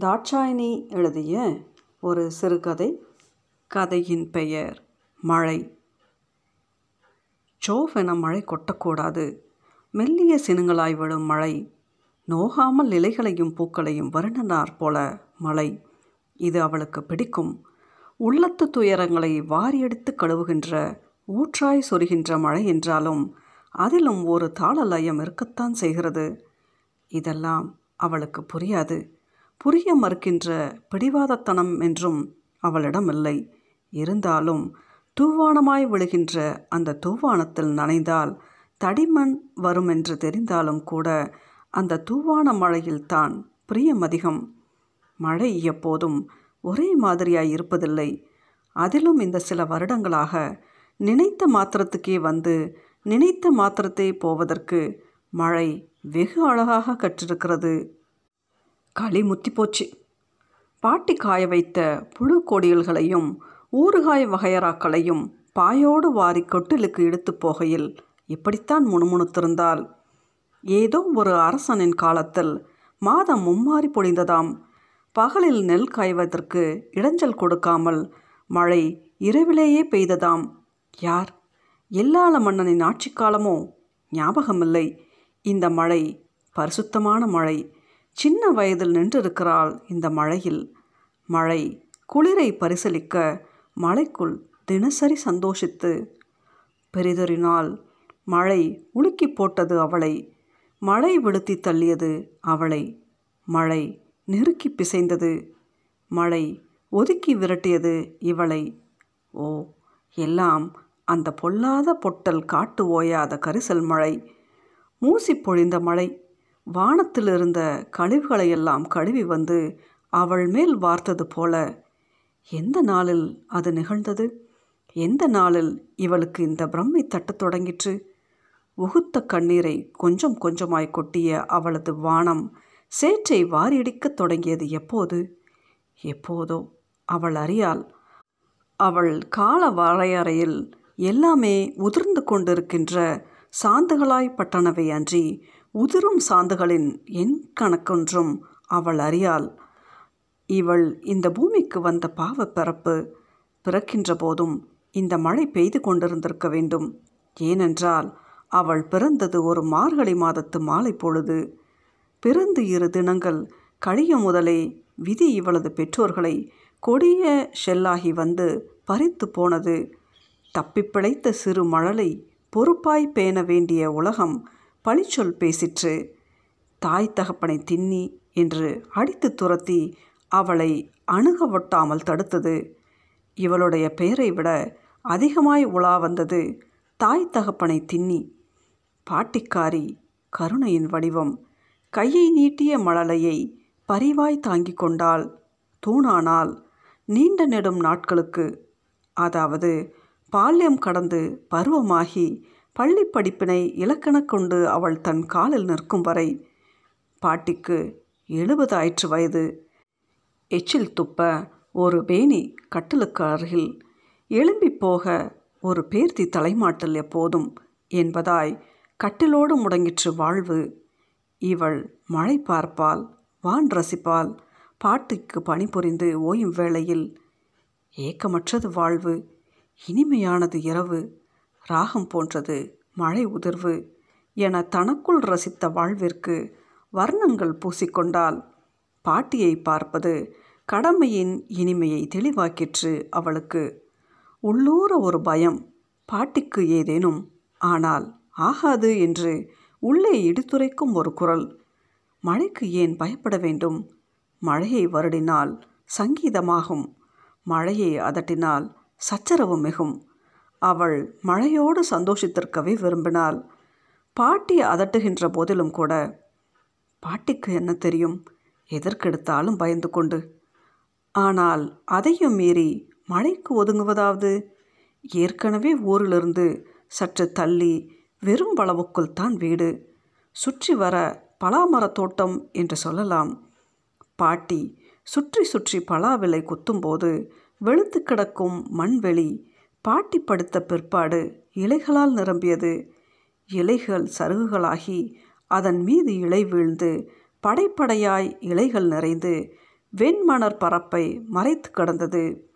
தாட்சாயணி எழுதிய ஒரு சிறுகதை கதையின் பெயர் மழை. சோவென மழை கொட்டக்கூடாது. மெல்லிய சினுங்களாய் விழும் மழை. நோகாமல் இலைகளையும் பூக்களையும் வருணனார் போல மழை. இது அவளுக்கு பிடிக்கும். உள்ளத்து துயரங்களை வாரியடித்து கழுவுகின்ற ஊற்றாய் சொருகின்ற மழை என்றாலும் அதிலும் ஒரு தாளலயம் இருக்கத்தான் செய்கிறது. இதெல்லாம் அவளுக்கு புரியாது. புரிய மறுக்கின்ற பிடிவாதத்தனம் என்றும் அவளிடம் இல்லை இருந்தாலும் தூவானமாய் விழுகின்ற அந்த தூவானத்தில் நனைந்தால் தடிமண் வரும் என்று தெரிந்தாலும் கூட அந்த தூவான மழையில் தான் பிரியம் அதிகம் மழை எப்போதும் ஒரே மாதிரியாய் இருப்பதில்லை. அதிலும் இந்த சில வருடங்களாக நினைத்த மாத்திரத்துக்கே வந்து நினைத்த மாத்திரத்தை போவதற்கு மழை வெகு அழகாக கற்றிருக்கிறது. களி முத்தி போச்சு பாட்டி காய வைத்த புழு கொடியல்களையும் ஊறுகாய் வகையறாக்களையும் பாயோடு வாரி கொட்டிலுக்கு எடுத்து போகையில் இப்படித்தான் முணுமுணுத்திருந்தாள்? ஏதோ ஒரு அரசனின் காலத்தில் மாதம் மும்மாறி பொழிந்ததாம். பகலில் நெல் காய்வதற்கு இடைஞ்சல் கொடுக்காமல் மழை இரவிலேயே பெய்ததாம். யார்? எல்லாள மன்னனின் ஆட்சி காலமோ? ஞாபகமில்லை. இந்த மழை பரிசுத்தமான மழை. சின்ன வயதில் நின்றிருக்கிறாள் இந்த மழையில். மழை குளிரை பரிசலிக்க மழைக்குள் தினசரி சந்தோஷித்து பெரிதொரு மழை உலுக்கி போட்டது அவளை. மழை விழுத்தி தள்ளியது அவளை. மழை நெருக்கி பிசைந்தது மழை ஒதுக்கி விரட்டியது இவளை. ஓ எல்லாம் அந்த பொல்லாத பொட்டல் காட்டு ஓயாத கரிசல் மழை. மூசி பொழிந்த மழை வானத்தில் இருந்த கழிவுகளையெல்லாம் கழுவி வந்து அவள் மேல் வார்த்தது போல எந்த நாளில் அது நிகழ்ந்தது? எந்த நாளில் இவளுக்கு இந்த பிரம்மை தட்டத் தொடங்கிற்று? உகுத்த கண்ணீரை கொஞ்சம் கொஞ்சமாய் கொட்டிய அவளது வானம் சேற்றை வாரியடிக்கத் தொடங்கியது எப்போது? எப்போதோ. அவள் அறியாள் அவள் கால வரையறையில் எல்லாமே உதிர்ந்து கொண்டிருக்கின்ற சாந்துகளாய் பட்டனவை அன்றி உதிரும் சாந்துகளின் என் கணக்கொன்றும் அவள் அறியாள். இவள் இந்த பூமிக்கு வந்த பாவ பிறப்பு பிறக்கின்ற போதும் இந்த மழை பெய்து கொண்டிருந்திருக்க வேண்டும். ஏனென்றால் அவள் பிறந்தது ஒரு மார்கழி மாதத்து மாலை பொழுது. பிறந்து இரு தினங்கள் கழிய முதலே விதி இவளது பெற்றோர்களை கொடிய ஷெல்லாகி வந்து பறித்து போனது. தப்பிப்பிழைத்த சிறு மழலை பொறுப்பாய் பேண வேண்டிய உலகம் பழிச்சொல் பேசிற்று. தாய் தகப்பனை தின்னி என்று அடித்து துரத்தி அவளை அணுக ஒட்டாமல் தடுத்தது. இவளுடைய பெயரை விட அதிகமாய் உலா வந்தது தாய் தகப்பனை தின்னி. பாட்டிக்காரி கருணையின் வடிவம் கையை நீட்டிய மழலையை பரிவாய் தாங்கிக் கொண்டால் தூணானால் நீண்ட நெடும் நாட்களுக்கு அதாவது பால்யம் கடந்து பருவமாகி பள்ளி படிப்பினை இலக்கணக் கொண்டு அவள் தன் காலில் நிற்கும் வரை பாட்டிக்கு எழுபது ஆயிற்று வயது. எச்சில் துப்ப ஒரு பேணி கட்டிலுக்கு அருகில் எழும்பி போக ஒரு பேர்த்தி தலைமாட்டல் எப்போதும் என்பதாய் கட்டிலோடு முடங்கிற்று வாழ்வு. இவள் மழை பார்ப்பால் வான் ரசிப்பால் பாட்டிக்கு பணிபுரிந்து ஓயும் வேளையில் ஏக்கமற்றது வாழ்வு இனிமையானது இரவு. ராகம் போன்றது மழை உதிர்வு என தனக்குள் ரசித்த வாழ்விற்கு வர்ணங்கள் பூசிக்கொண்டால் பாட்டியை பார்ப்பது கடமையின் இனிமையை தெளிவாக்கிற்று அவளுக்கு. உள்ளூர ஒரு பயம் பாட்டிக்கு ஏதேனும் ஆனால் ஆகாது என்று உள்ளே இடித்துரைக்கும் ஒரு குரல். மழைக்கு ஏன் பயப்பட வேண்டும்? மழையை வருடினால் சங்கீதமாகும். மழையை அதட்டினால் சச்சரவு மிகும். அவள் மழையோடு சந்தோஷித்திருக்கவே விரும்பினாள். பாட்டி அதட்டுகின்ற போதிலும் கூட பாட்டிக்கு என்ன தெரியும்? எதற்கெடுத்தாலும் பயந்து கொண்டு. ஆனால் அதையும் மீறி மழைக்கு ஒதுங்குவதாவது? ஏற்கனவே ஊரிலிருந்து சற்று தள்ளி வெறும் வளவுக்குள் தான் வீடு. சுற்றி வர பலாமரத் தோட்டம் என்று சொல்லலாம். பாட்டி சுற்றி சுற்றி பலாவிலை குத்தும்போது வெளுத்து கிடக்கும் மண்வெளி பாட்டி படுத்த பிற்பாடு இலைகளால் நிரம்பியது. இலைகள் சருகுகளாகி அதன் மீது இலை வீழ்ந்து படைப்படையாய் இலைகள் நிறைந்து வெண்மணர் பரப்பை மறைத்து கடந்தது.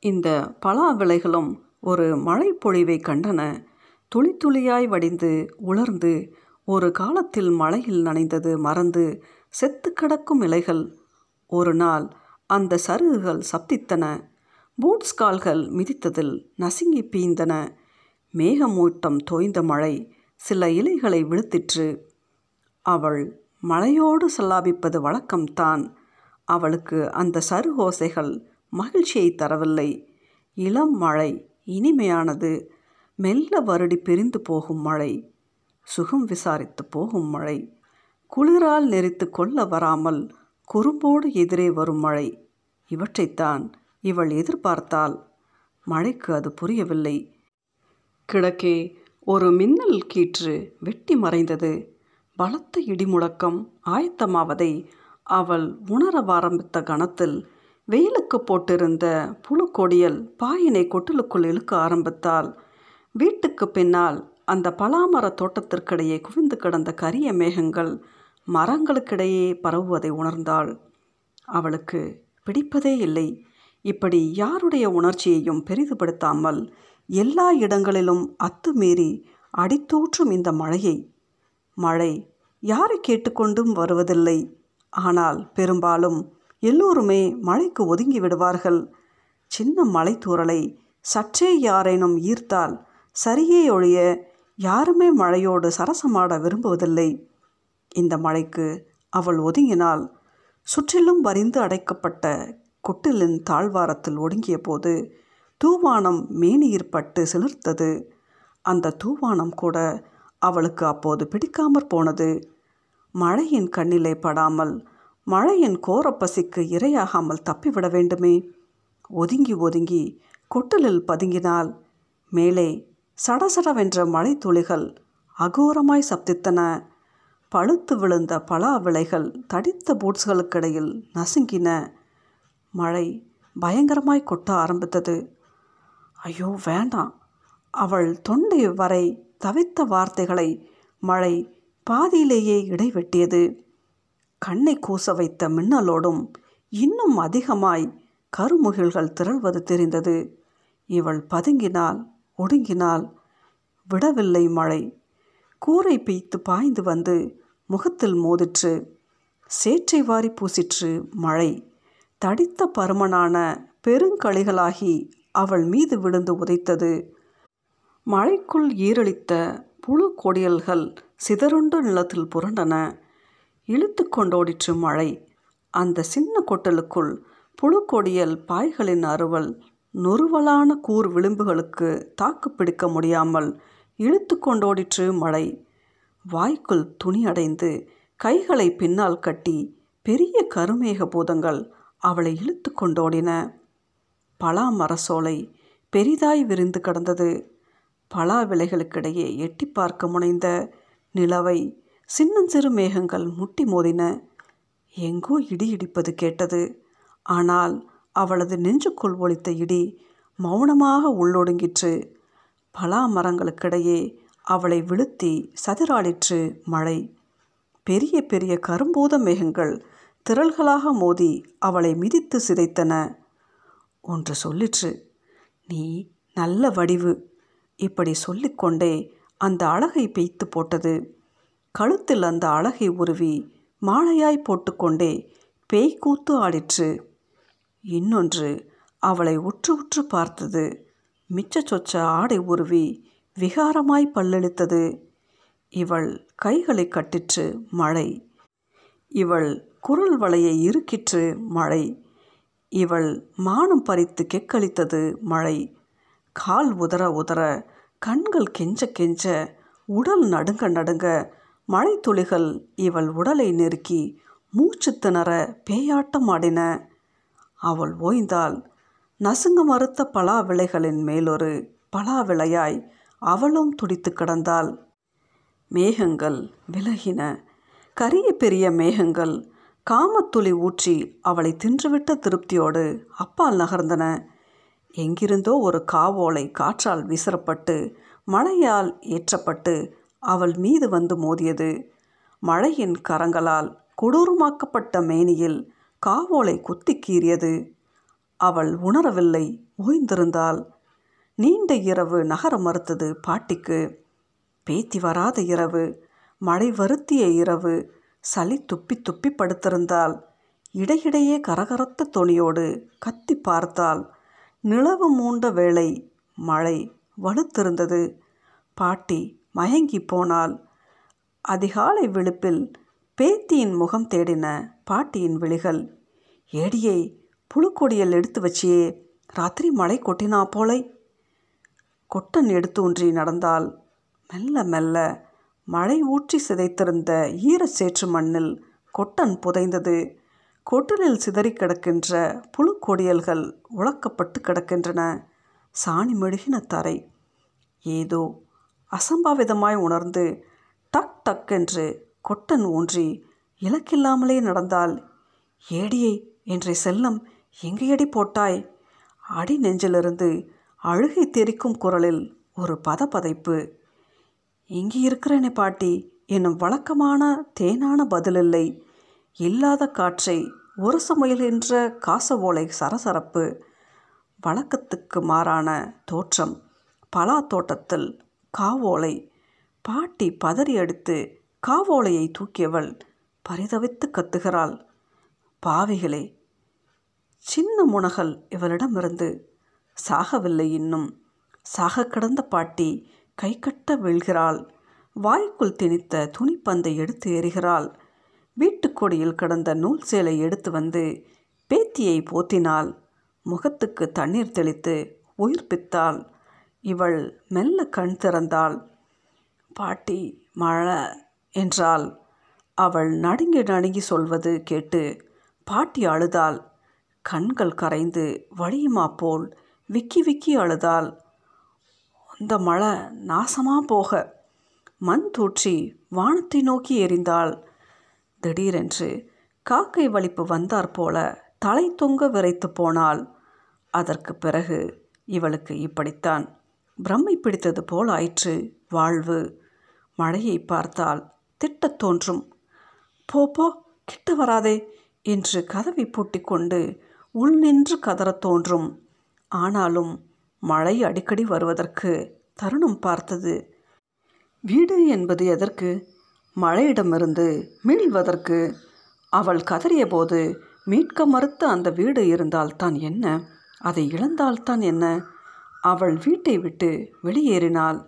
இந்த பலா விலைகளும் ஒரு மழைப்பொழிவை கண்டன. துளி துளியாய் வடிந்து உலர்ந்து ஒரு காலத்தில் மழையில் நனைந்தது மறந்து செத்து கிடக்கும் இலைகள். ஒரு நாள் அந்த சருகுகள் சப்தித்தன. பூட்ஸ் கால்கள் மிதித்ததில் நசுங்கி பீந்தன. மேகமூட்டம் தோய்ந்த மழை சில இலைகளை விழுத்திற்று. அவள் மழையோடு சல்லாபிப்பது வழக்கம்தான். அவளுக்கு அந்த சருகோசைகள் மகிழ்ச்சியை தரவில்லை. இளம் மழை இனிமையானது. மெல்ல வருடி பிரிந்து போகும் மழை. சுகம் விசாரித்து போகும் மழை. குளிரால் நெறித்து கொள்ள வராமல் குறும்போடு எதிரே வரும் மழை. இவற்றைத்தான் இவள் எதிர்பார்த்தாள் மழைக்கு அது புரியவில்லை. கிழக்கே ஒரு மின்னல் கீற்று வெட்டி மறைந்தது. பலத்த இடிமுழக்கம் ஆயத்தமாவதை அவள் உணர ஆரம்பித்த கணத்தில் வெயிலுக்கு போட்டிருந்த புழுக்கொடியல் பாயினை கொட்டிலுக்குள் இழுக்க ஆரம்பித்தால் வீட்டுக்கு பின்னால் அந்த பலாமர தோட்டத்திற்கிடையே குவிந்து கிடந்த கரிய மேகங்கள் மரங்களுக்கிடையே பரவுவதை உணர்ந்தாள். அவளுக்கு பிடிப்பதே இல்லை. இப்படி யாருடைய உணர்ச்சியையும் பெரிதுபடுத்தாமல் எல்லா இடங்களிலும் அத்துமீறி அடித்தூற்றும் இந்த மழையை? மழை யாரை கேட்டுக்கொண்டும் வருவதில்லை. ஆனால் பெரும்பாலும் எல்லோருமே மழைக்கு ஒதுங்கி விடுவார்கள். சின்ன மலை தூரலை சற்றே யாரேனும் ஈர்த்தால் சரியே ஒழிய யாருமே மழையோடு சரசமாட விரும்புவதில்லை. இந்த மழைக்கு அவள் ஒதுங்கினால் சுற்றிலும் வரிந்து அடைக்கப்பட்ட கொட்டிலின் தாழ்வாரத்தில் ஒடுங்கிய போது தூவானம் மேனியிற் பட்டு சிலிர்த்தது. அந்த தூவானம் கூட அவளுக்கு அப்போது பிடிக்காமற் போனது. மழையின் கண்ணிலே படாமல் மழையின் கோரப்பசிக்கு இரையாகாமல் தப்பிவிட வேண்டுமே. ஒதுங்கி ஒதுங்கி கொட்டலில் பதுங்கினால் மேலே சடசடவென்ற மழை துளிகள் அகோரமாய் சப்தித்தன. பழுத்து விழுந்த பலா விலைகள் தடித்த பூட்ஸ்களுக்கிடையில் நசுங்கின. மழை பயங்கரமாய் கொட்ட ஆரம்பித்தது. ஐயோ வேண்டாம். அவள் தொண்டை வரை தவித்த வார்த்தைகளை மழை பாதியிலேயே இடைவெட்டியது. கண்ணை கூச வைத்த மின்னலோடும் இன்னும் அதிகமாய் கருமுகில்கள் திரள்வது தெரிந்தது. இவள் பதுங்கினால் ஒடுங்கினால் விடவில்லை மழை. கூரை பெய்த்து பாய்ந்து வந்து முகத்தில் மோதிற்று சேற்றை வாரி பூசிற்று மழை. தடித்த பருமனான பெருங்களிகளாகி அவள் மீது விழுந்து உதைத்தது. மழைக்குள் ஈரளித்த புழு கொடியல்கள் சிதறுண்டு நிலத்தில் புரண்டன. இழுத்து கொண்டோடிற்று மழை. அந்த சின்ன கொட்டலுக்குள் புழுக்கொடியல் பாய்களின் அறுவல் நொறுவலான கூர் விளிம்புகளுக்கு தாக்கு பிடிக்க முடியாமல் இழுத்து கொண்டோடிற்று மழை. வாய்க்குள் துணி அடைந்து கைகளை பின்னால் கட்டி பெரிய கருமேக பூதங்கள் அவளை இழுத்து கொண்டோடின. பலா மரசோலை பெரிதாய் விரிந்து கடந்தது. பலா விலைகளுக்கிடையே எட்டி பார்க்க முனைந்த நிலவை சின்னஞ்சிறு மேகங்கள் முட்டி மோதின. எங்கோ இடி இடிப்பது கேட்டது. ஆனால் அவளது நெஞ்சுக்குள் ஒழித்த இடி மௌனமாக உள்ளொடுங்கிற்று. பலா மரங்களுக்கிடையே அவளை விழுத்தி சதிராளிற்று மழை. பெரிய பெரிய கரும்பூத மேகங்கள் திரள்களாக மோதி அவளை மிதித்து சிதைத்தன. ஒன்று சொல்லிற்று நீ நல்ல வடிவு. இப்படி சொல்லிக்கொண்டே அந்த அழகை பெய்த்து போட்டது. கழுத்தில் அந்த அழகை உருவி மாலையாய் போட்டுக்கொண்டே பேய் கூத்து ஆடிற்று. இன்னொன்று அவளை உற்று உற்று பார்த்தது. மிச்ச சொச்ச ஆடை உருவி விகாரமாய் பல்லெழுத்தது. இவள் கைகளை கட்டிற்று மழை. இவள் குரல் வலையை இருக்கிற்று மழை. இவள் மானம் பறித்து கெக்களித்தது மழை. கால் உதற உதற கண்கள் கெஞ்ச கெஞ்ச உடல் நடுங்க நடுங்க மழை துளிகள் இவள் உடலை நெருக்கி மூச்சு திணற பேயாட்டம் ஆடின. அவள் ஓய்ந்தாள் நசுங்க மறுத்த பலா விளைகளின் மேலொரு பலா விளையாய் அவளும் துடித்து கிடந்தாள். மேகங்கள் விலகின. கரிய பெரிய மேகங்கள் காமத்துளி ஊற்றி அவளை தின்றுவிட்ட திருப்தியோடு அப்பால் நகர்ந்தன. எங்கிருந்தோ ஒரு காவோலை காற்றால் விசிறப்பட்டு மழையால் ஏற்றப்பட்டு அவள் மீது வந்து மோதியது. மழையின் கரங்களால் கொடூரமாக்கப்பட்ட மேனியில் காவோலை குத்தி கீறியது. அவள் உணரவில்லை ஓய்ந்திருந்தாள். நீண்ட இரவு நகர மறுத்தது பாட்டிக்கு. பேத்தி வராத இரவு மழை வருத்திய இரவு சளி துப்பி துப்பி படுத்திருந்தாள். இடையிடையே கரகரத்த துணியோடு கத்தி பார்த்தாள். நிலவு மூண்ட வேளை மழை வலுத்திருந்தது. பாட்டி மயங்கி போனாள். அதிகாலை விழுப்பில் பேத்தியின் முகம் தேடின பாட்டியின் விழிகள். ஏடியை புழுக்கொடியல் எடுத்து வச்சியே ராத்திரி மழை கொட்டினா போலை? கொட்டன் எடுத்து ஒன்றி நடந்தால் மெல்ல மெல்ல மழை ஊற்றி சிதைத்திருந்த ஈர சேற்று மண்ணில் கொட்டன் புதைந்தது. கொட்டலில் சிதறி கிடக்கின்ற புழுக்கொடியல்கள் உழக்கப்பட்டு கிடக்கின்றன. சாணி மெழுகின தரை. ஏதோ அசம்பாவிதமாய் உணர்ந்து டக் டக் என்று கொட்டன் ஊன்றி இலக்கில்லாமலே நடந்தால் ஏடியை என்ற செல்லம் எங்கேயடி போட்டாய்? அடி நெஞ்சிலிருந்து அழுகை தெரிக்கும் குரலில் ஒரு பதப்பதைப்பு இங்கே இருக்கிறேனே பாட்டி. என்னும் வழக்கமான தேனான பதிலில்லை. இல்லாத காற்றை உரச முயல்கின்ற காசவோலை சரசரப்பு. வழக்கத்துக்கு மாறான தோற்றம். பலா தோட்டத்தில் காவோலை பாட்டி பதறி அடித்து காவோலையை தூக்கியவள் பரிதவித்து கத்துகிறாள். பாவிகளே! சின்ன முனகல் இவளிடமிருந்து சாகவில்லை இன்னும். சாக கிடந்த பாட்டி கைகட்ட வீழ்கிறாள் வாய்க்குள் திணித்த துணிப்பந்தை எடுத்து எறிகிறாள். வீட்டுக்கொடியில் கிடந்த நூல் சேலை எடுத்து வந்து பேத்தியை போத்தினாள். முகத்துக்கு தண்ணீர் தெளித்து உயிர்ப்பித்தாள் இவள் மெல்ல கண் திறந்தாள். பாட்டி மழை என்றாள். அவள் நடுங்கி நடுங்கி சொல்வது கேட்டு பாட்டி அழுதாள். கண்கள் கரைந்து வழியுமா போல் விக்கி விக்கி அழுதாள். இந்த மழை நாசமாக போக மண் தூற்றி வானத்தை நோக்கி எரிந்தாள். திடீரென்று காக்கை வலிப்பு வந்தாற் போல தலை தொங்க விரைத்து போனாள். அதற்கு பிறகு இவளுக்கு இப்படித்தான். பிரம்மை பிடித்தது போல் ஆயிற்று வாழ்வு. மழையை பார்த்தால் திட்டத் தோன்றும். போ போ கிட்ட வராதே என்று கதவை பூட்டிக்கொண்டு உள் நின்று கதறத் தோன்றும். ஆனாலும் மழை அடிக்கடி வருவதற்கு தருணம் பார்த்தது. வீடு என்பது எதற்கு? மழையிடமிருந்து மீள்வதற்கு. அவள் கதறியபோது மீட்க மறுத்த அந்த வீடு இருந்தால்தான் என்ன? அதை இழந்தால்தான் என்ன? அவள் வீட்டை விட்டு வெளியேறினாள்.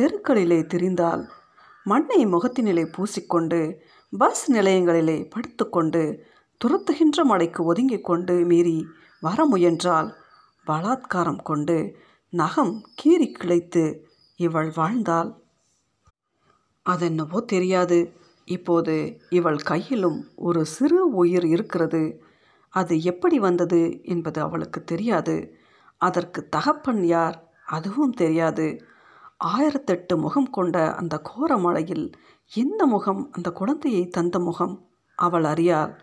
தெருக்களிலே திரிந்தாள். மண்ணை முகத்தினிலே பூசிக்கொண்டு பஸ் நிலையங்களிலே படுத்துக்கொண்டு துரத்துகின்ற மழைக்கு ஒதுங்கிக் கொண்டு மீறி வர முயன்றாள். பலாத்காரம் கொண்டு நகம் கீறி கிளைத்து இவள் வாழ்ந்தாள். அதென்னவோ தெரியாது. இப்போது இவள் கையிலும் ஒரு சிறு உயிர் இருக்கிறது. அது எப்படி வந்தது என்பது அவளுக்கு தெரியாது. அதற்கு தகப்பன் யார் அதுவும் தெரியாது. ஆயிரத்தெட்டு முகம் கொண்ட அந்த கோர மழையில் எந்த முகம்? அந்த குழந்தையை தந்த முகம் அவள் அறியாள்.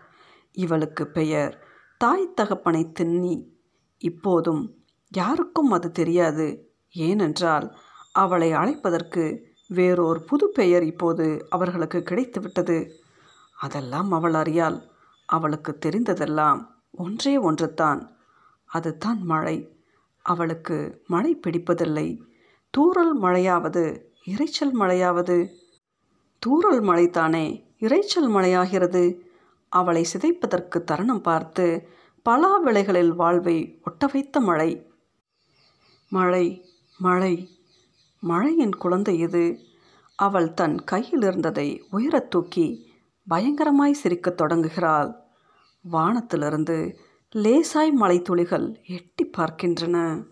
இவளுக்கு பெயர் தாய் தகப்பனை தின்னி இப்போதும் யாருக்கும் அது தெரியாது. ஏனென்றால் அவளை அழைப்பதற்கு வேறோர் புது பெயர் இப்போது அவர்களுக்கு கிடைத்துவிட்டது. அதெல்லாம் அவள் அறியாள் அவளுக்கு தெரிந்ததெல்லாம் ஒன்றே ஒன்றுதான். அதுதான் மழை. அவளுக்கு மழை பிடிப்பதில்லை. தூறல் மழையாவது இறைச்சல் மழையாவது. தூறல் மழைத்தானே இறைச்சல் மழையாகிறது. அவளை சிதைப்பதற்கு தருணம் பார்த்து பலா விளைகளில் வாழ்வை ஒட்ட வைத்த மழை. மழை மழை மழையின் குழந்தை இது அவள் தன் கையில் இருந்ததை உயரத் தூக்கி பயங்கரமாய் சிரிக்கத் தொடங்குகிறாள். வானத்திலிருந்து லேசாய் மலை துளிகள் எட்டி பார்க்கின்றன.